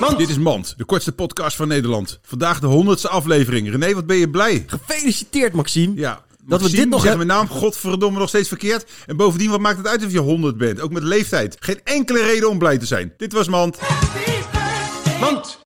Mand. Dit is Mand, de kortste podcast van Nederland. Vandaag de honderdste aflevering. René, wat ben je blij? Gefeliciteerd, Maxime. Ja, Dat we dit nog zeggen hebben- mijn naam, godverdomme, nog steeds verkeerd. En bovendien, wat maakt het uit of je 100 bent? Ook met leeftijd. Geen enkele reden om blij te zijn. Dit was Mand. Mand.